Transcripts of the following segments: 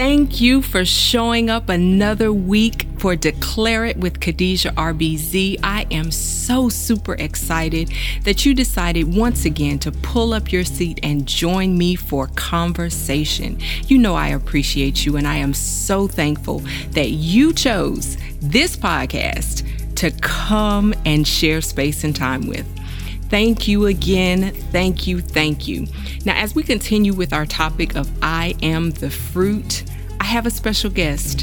Thank you for showing up another week for Declare It with Khadijah RBZ. I am so super excited that you decided once again to pull up your seat and join me for conversation. You know, I appreciate you, and I am so thankful that you chose this podcast to come and share space and time with. Thank you again. Thank you. Thank you. Now, as we continue with our topic of I am the fruit, have a special guest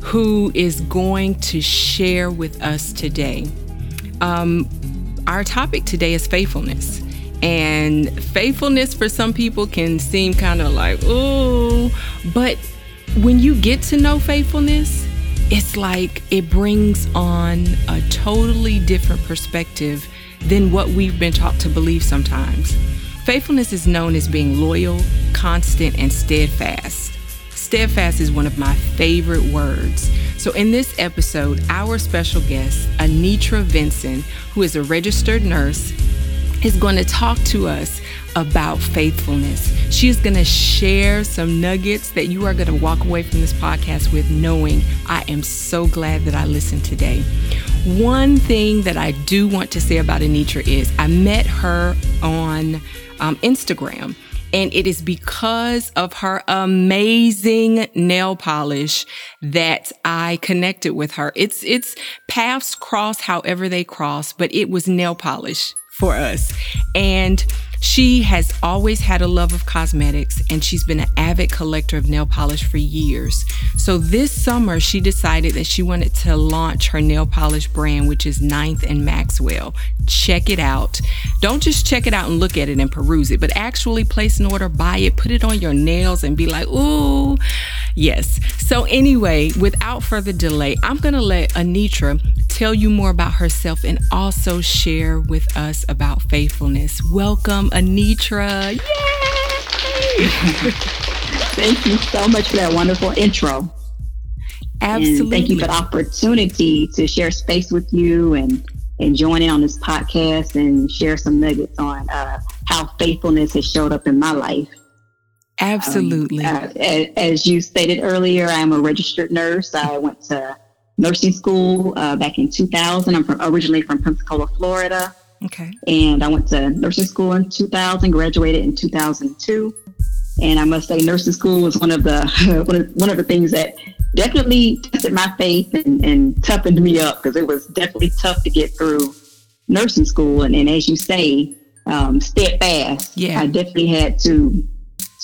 who is going to share with us today. Um, our topic today is faithfulness. And faithfulness for some people can seem kind of like, oh, but when you get to know faithfulness, it's like it brings on a totally different perspective than what we've been taught to believe sometimes. Faithfulness is known as being loyal, constant, and steadfast. Steadfast is one of my favorite words. So, in this episode, our special guest, Anitra Vinson, who is a registered nurse, is going to talk to us about faithfulness. She is going to share some nuggets that you are going to walk away from this podcast with knowing I am so glad that I listened today. One thing that I do want to say about Anitra is I met her on um, Instagram. And it is because of her amazing nail polish that I connected with her. It's, it's paths cross however they cross, but it was nail polish for us. And she has always had a love of cosmetics and she's been an avid collector of nail polish for years. So this summer, she decided that she wanted to launch her nail polish brand, which is Ninth and Maxwell. Check it out. Don't just check it out and look at it and peruse it, but actually place an order, buy it, put it on your nails, and be like, ooh, yes. So, anyway, without further delay, I'm going to let Anitra tell you more about herself and also share with us about faithfulness. Welcome, Anitra. Yay! thank you so much for that wonderful intro. Absolutely. And thank you for the opportunity to share space with you and and join in on this podcast and share some nuggets on uh, how faithfulness has showed up in my life. Absolutely. Um, uh, as you stated earlier, I'm a registered nurse. I went to nursing school uh, back in 2000. I'm from, originally from Pensacola, Florida. Okay. And I went to nursing school in 2000, graduated in 2002. And I must say, nursing school was one of the one of, one of the things that definitely tested my faith and, and toughened me up because it was definitely tough to get through nursing school. And, and as you say, um, steadfast. Yeah. I definitely had to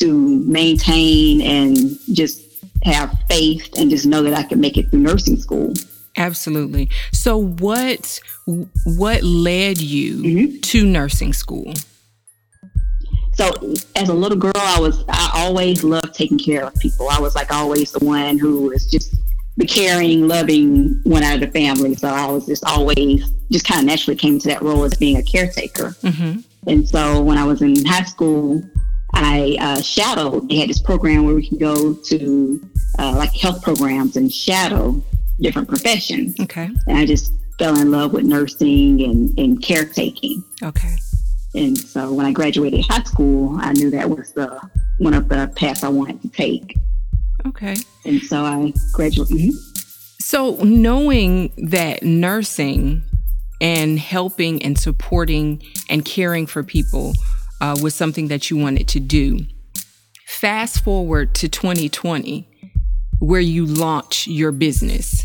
to maintain and just have faith and just know that I could make it through nursing school. Absolutely. So what what led you mm-hmm. to nursing school? So as a little girl, I was I always loved taking care of people. I was like always the one who was just the caring, loving one out of the family. So I was just always just kind of naturally came to that role as being a caretaker. Mm-hmm. And so when I was in high school, I uh, shadowed. They had this program where we can go to uh, like health programs and shadow different professions. Okay. And I just fell in love with nursing and, and caretaking. Okay. And so when I graduated high school, I knew that was the one of the paths I wanted to take. Okay. And so I graduated. Mm-hmm. So knowing that nursing and helping and supporting and caring for people uh, was something that you wanted to do. Fast forward to 2020, where you launch your business.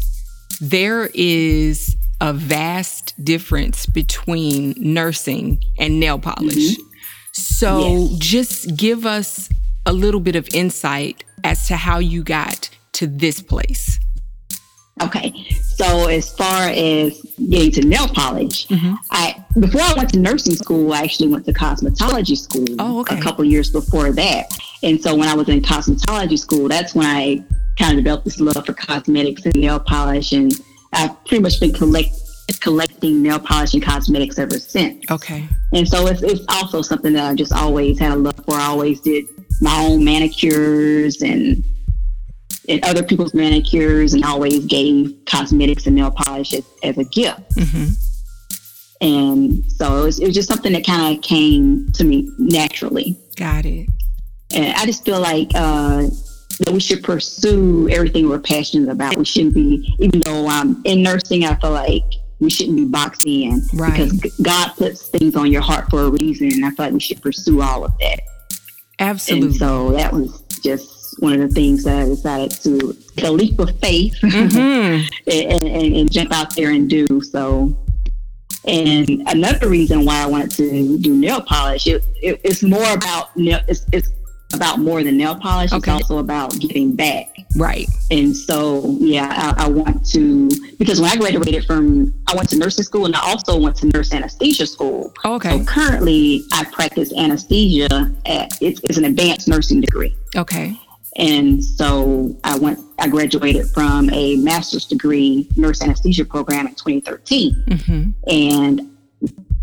There is a vast difference between nursing and nail polish. Mm-hmm. So yes. just give us a little bit of insight as to how you got to this place. Okay, so as far as getting to nail polish, mm-hmm. I before I went to nursing school, I actually went to cosmetology school. Oh, okay. A couple years before that, and so when I was in cosmetology school, that's when I kind of developed this love for cosmetics and nail polish, and I've pretty much been collect, collecting nail polish and cosmetics ever since. Okay. And so it's, it's also something that I've just always had a love for. I always did my own manicures and and other people's manicures and always gave cosmetics and nail polish as, as a gift. Mm-hmm. And so it was, it was just something that kind of came to me naturally. Got it. And I just feel like uh, that we should pursue everything we're passionate about. We shouldn't be, even though I'm in nursing, I feel like we shouldn't be boxed in Right. because God puts things on your heart for a reason. And I feel like we should pursue all of that. Absolutely. And so that was just one of the things that I decided to take a leap of faith Mhm. and, and, and jump out there and do. So, and another reason why I wanted to do nail polish, it, it, it's more about nail, it's, it's about more than nail polish. Okay. It's also about giving back. Right. And so, yeah, I, I want to because when I graduated from, I went to nursing school and I also went to nurse anesthesia school. Oh, okay. So currently, I practice anesthesia. At, it's, it's an advanced nursing degree. Okay. And so I went, I graduated from a master's degree nurse anesthesia program in 2013. hmm And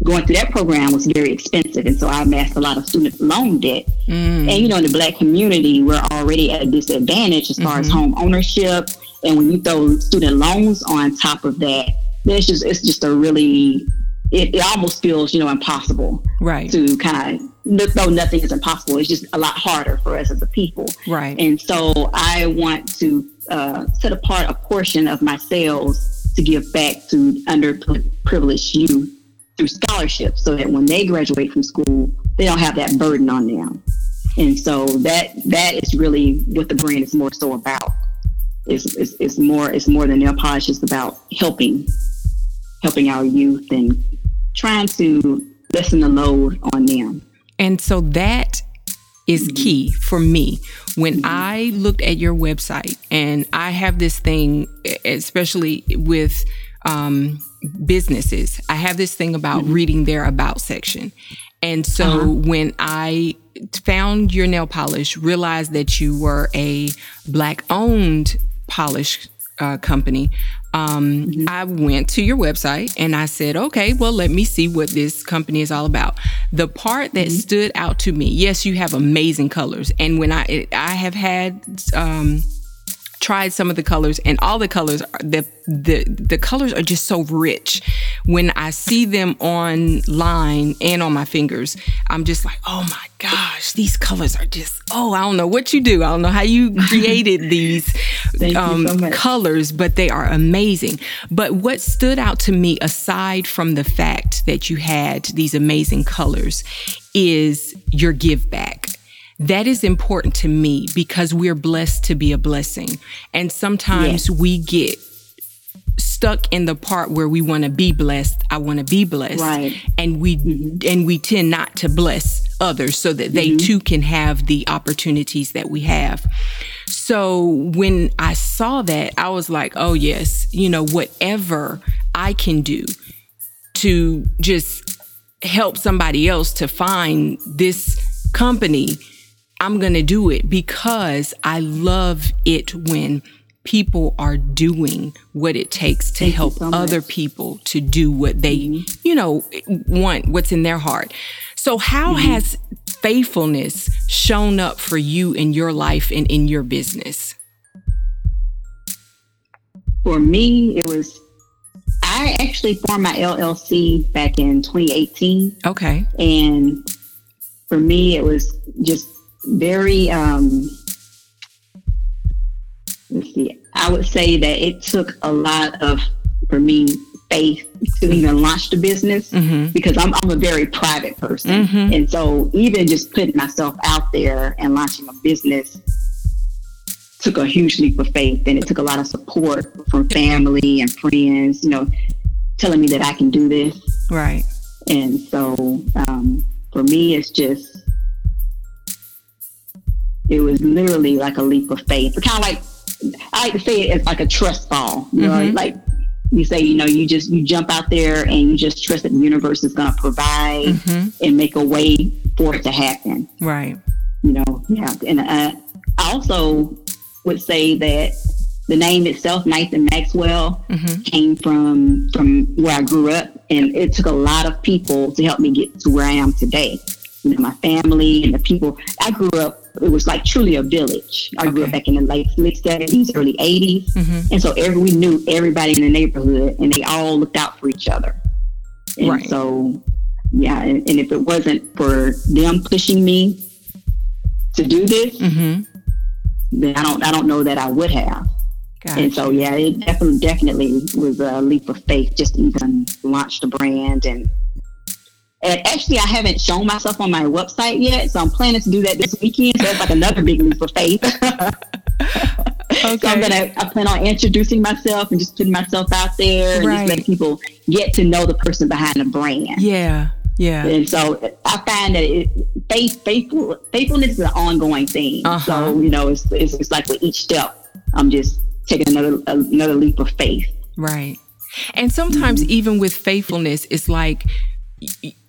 going through that program was very expensive. And so I amassed a lot of student loan debt. Mm. And, you know, in the black community, we're already at a disadvantage as far as home ownership. And when you throw student loans on top of that, then it's just, it's just a really, it, it almost feels, you know, impossible Right. to kind of, though nothing is impossible, it's just a lot harder for us as a people. Right. And so I want to uh, set apart a portion of my sales to give back to underprivileged youth through scholarships so that when they graduate from school, they don't have that burden on them. And so that that is really what the brand is more so about. It's, it's, it's more it's more than nail polish. It's about helping helping our youth and trying to lessen the load on them. And so that is key for me. When I looked at your website, and I have this thing, especially with um, businesses, I have this thing about reading their about section. And so when I found your nail polish, realized that you were a black owned polish uh, company, um, I went to your website and I said, okay, well, let me see what this company is all about. The part that stood out to me, yes, you have amazing colors. And when I, I have had, um, tried some of the colors and all the colors are the the the colors are just so rich. When i see them online and on my fingers i'm just like oh my gosh these colors are just oh i don't know what you do. I don't know how you created these um, so colors but they are amazing. But what stood out to me aside from the fact that you had these amazing colors is your give back that is important to me because we're blessed to be a blessing. And sometimes we get stuck in the part where we want to be blessed. I want to be blessed. Right. And we mm-hmm. and we tend not to bless others so that they mm-hmm. too can have the opportunities that we have. So when I saw that, I was like, "Oh yes, you know, whatever I can do to just help somebody else to find this company, I'm going to do it because I love it when people are doing what it takes to Thank help so. Mm-hmm. other people to do what they, you know, want, what's in their heart. So, how Mm-hmm. has faithfulness shown up for you in your life and in your business? For me, it was I actually formed my LLC back in 2018. Okay. and for me it was just very um let's see i would say that it took a lot of for me faith to even launch the business Mm-hmm. because I'm, I'm a very private person Mhm. and so even just putting myself out there and launching a business took a huge leap of faith and it took a lot of support from family and friends you know telling me that i can do this Right. and so um, for me, it's just, it was literally like a leap of faith. Kind of like, I like to say it as like a trust fall. You know, Mhm. like you say, you know, you just, you jump out there and you just trust that the universe is going to provide Mm-hmm. and make a way for it to happen. Right. You know, yeah. And uh, I also would say that the name itself, Ninth and Maxwell, Mm-hmm. came from from where I grew up, and it took a lot of people to help me get to where I am today. You know, my family and the people I grew up. It was like truly a village. I grew up back in the late late seventies, early 80s Mm-hmm. and so every we knew everybody in the neighborhood, and they all looked out for each other. And Right. so, yeah, and, and if it wasn't for them pushing me to do this, Mm-hmm. then I don't I don't know that I would have. Gotcha. And so yeah, it definitely definitely was a leap of faith just to even launch the brand and and actually, I haven't shown myself on my website yet, so I'm planning to do that this weekend. So it's like another big leap of faith. okay. So I'm gonna I plan on introducing myself and just putting myself out there and right. just letting people get to know the person behind the brand. Yeah. Yeah. And so I find that it, faith, faithful, faithfulness is an ongoing thing. Uh-huh. So, you know, it's, it's, it's like with each step, I'm just taking another, another leap of faith. Right. And sometimes mm-hmm. even with faithfulness, it's like,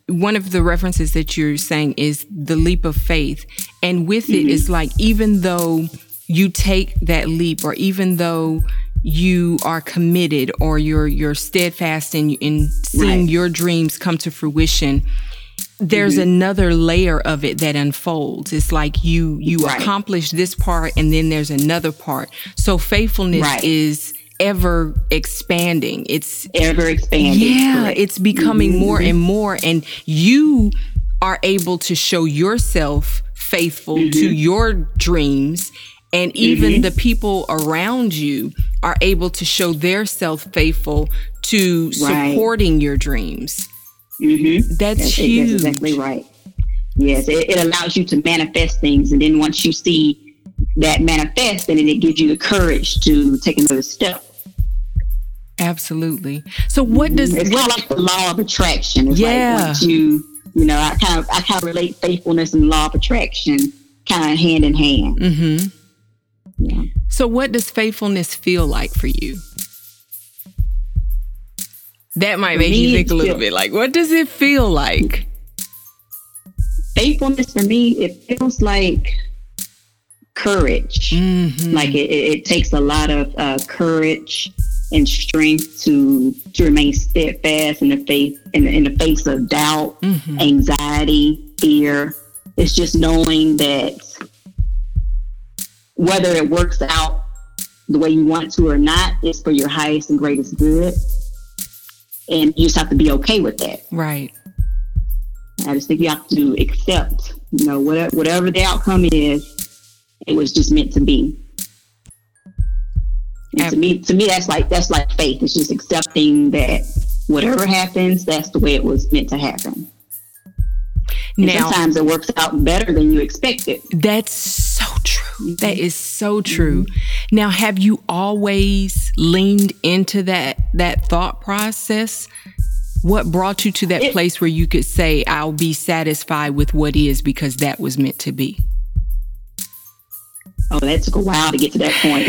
one of the references that you're saying is the leap of faith. And with mm-hmm. it, it's like, even though you take that leap or even though you are committed or you're, you're steadfast in, in seeing right. your dreams come to fruition, there's mm-hmm. another layer of it that unfolds. It's like you, you right. accomplish this part and then there's another part. So faithfulness right. is, ever expanding. It's ever expanding. Yeah, correct. it's becoming mm-hmm. more and more. And you are able to show yourself faithful mm-hmm. to your dreams. And even mm-hmm. the people around you are able to show their self faithful to right. supporting your dreams. Mm-hmm. That's, that's huge. That's exactly right. Yes, it, it allows you to manifest things. And then once you see that manifest, and then it gives you the courage to take another step. Absolutely. So what does it's kind of like the law of attraction. It's yeah. like once you you know, I kind of I kind of relate faithfulness and law of attraction kind of hand in hand. Mm-hmm. Yeah. So what does faithfulness feel like for you? That might make you think a little feel, bit like what does it feel like? Faithfulness for me, it feels like courage. Mm-hmm. Like it, it, takes a lot of uh, courage and strength to to remain steadfast in the face in, in the face of doubt, mm-hmm. anxiety, fear. It's just knowing that whether it works out the way you want to or not, it's for your highest and greatest good. And you just have to be okay with that. Right. I just think you have to accept, you know, whatever, whatever the outcome is, it was just meant to be. And to me, to me, that's like that's like faith. It's just accepting that whatever happens, that's the way it was meant to happen. And now, sometimes it works out better than you expected. That's so true. That is so true. Mm-hmm. Now, have you always leaned into that that thought process? What brought you to that it, place where you could say, "I'll be satisfied with what is because that was meant to be"? Oh, that took a while to get to that point.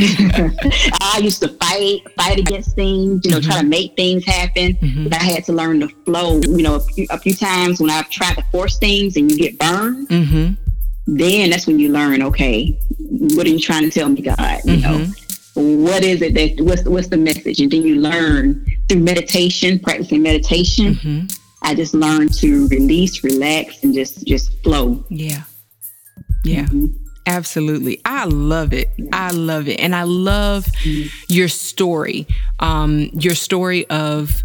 I used to fight, fight against things, you know, mm-hmm. try to mm-hmm. make things happen. Mm-hmm. But I had to learn to flow. You know, a few, a few, times when I've tried to force things and you get burned, mm-hmm. then that's when you learn. Okay, what are you trying to tell me, God? You know, mm-hmm. what is it that what's what's the message? And then you learn through meditation, practicing meditation. Mm-hmm. I just learned to release, relax, and just just flow. Yeah, yeah. Absolutely. I love it. I love it. And I love mm-hmm. your story. Um, your story of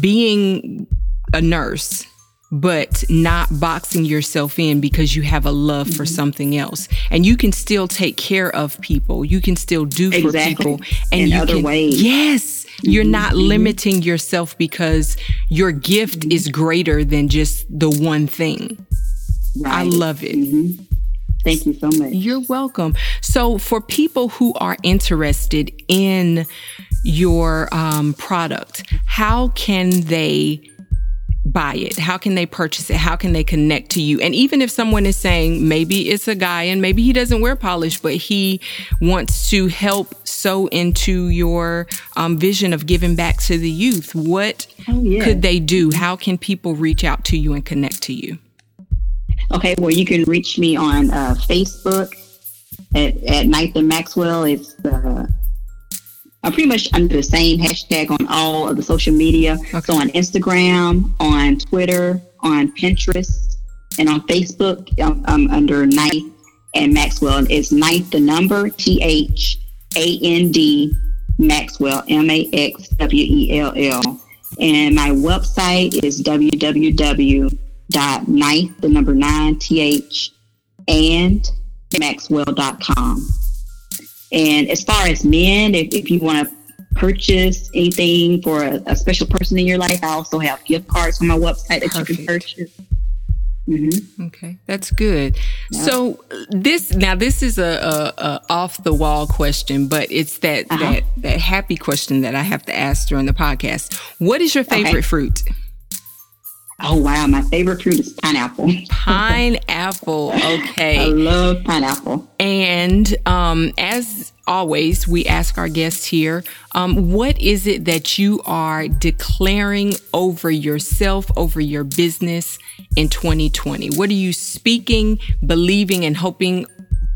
being a nurse, but not boxing yourself in because you have a love mm-hmm. for something else. And you can still take care of people. You can still do exactly. for people. And in you other can, ways. Yes. You're mm-hmm. not limiting yourself because your gift is greater than just the one thing. Right. I love it. Thank you so much. You're welcome. So, for people who are interested in your um, product, how can they buy it? How can they purchase it? How can they connect to you? And even if someone is saying maybe it's a guy and maybe he doesn't wear polish, but he wants to help sow into your um, vision of giving back to the youth, what oh, yeah. could they do? How can people reach out to you and connect to you? Okay, well, you can reach me on uh, Facebook at, at Ninth and Maxwell. It's uh, I'm pretty much under the same hashtag on all of the social media. Okay. So on Instagram, on Twitter, on Pinterest, and on Facebook, I'm, I'm under Ninth and Maxwell. It's Ninth the number T H A N D Maxwell M A X W E L L. And my website is www ninth, the number nine, th, and maxwell.com. And as far as men, if, if you want to purchase anything for a, a, special person in your life, I also have gift cards on my website that Perfect. you can purchase. Mm-hmm. Okay, that's good. Yeah. So this now this is a, a, a, off the wall question, but it's that uh-huh. that that happy question that I have to ask during the podcast. What is your favorite okay. fruit? Oh wow, my favorite fruit is pineapple. pineapple. Okay. I love pineapple. And um, as always, we ask our guests here, um, what is it that you are declaring over yourself, over your business in 2020? What are you speaking, believing, and hoping,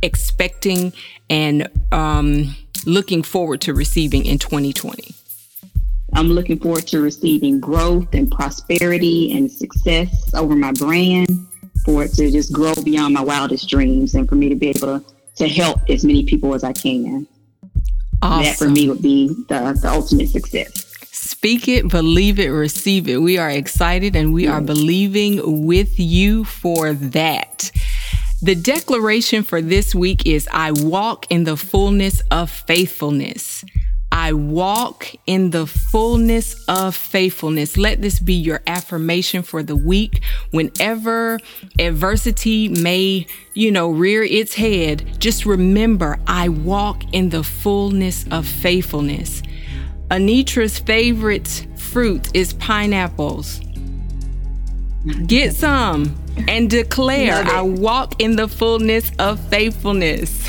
expecting, and um, looking forward to receiving in 2020? I'm looking forward to receiving growth and prosperity and success over my brand, for it to just grow beyond my wildest dreams and for me to be able to, to help as many people as I can. Awesome. That for me would be the, the ultimate success. Speak it, believe it, receive it. We are excited and we yes. are believing with you for that. The declaration for this week is I walk in the fullness of faithfulness. I walk in the fullness of faithfulness. Let this be your affirmation for the week. Whenever adversity may, you know, rear its head, just remember I walk in the fullness of faithfulness. Anitra's favorite fruit is pineapples. Get some and declare I walk in the fullness of faithfulness.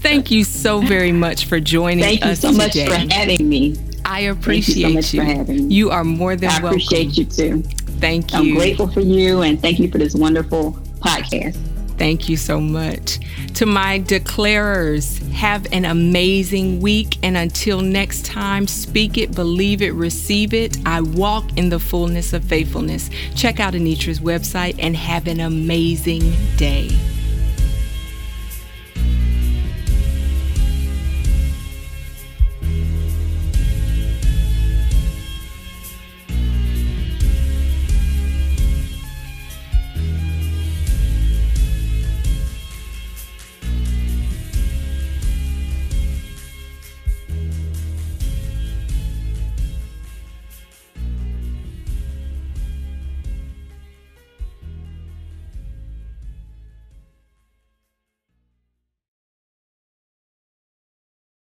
Thank you so very much for joining Thank us today. Thank you so much for having me. I appreciate you. So much you. you. are more than I welcome. I appreciate you too. Thank you. I'm grateful for you and thank you for this wonderful podcast. Thank you so much. To my declarers, have an amazing week. And until next time, speak it, believe it, receive it. I walk in the fullness of faithfulness. Check out Anitra's website and have an amazing day.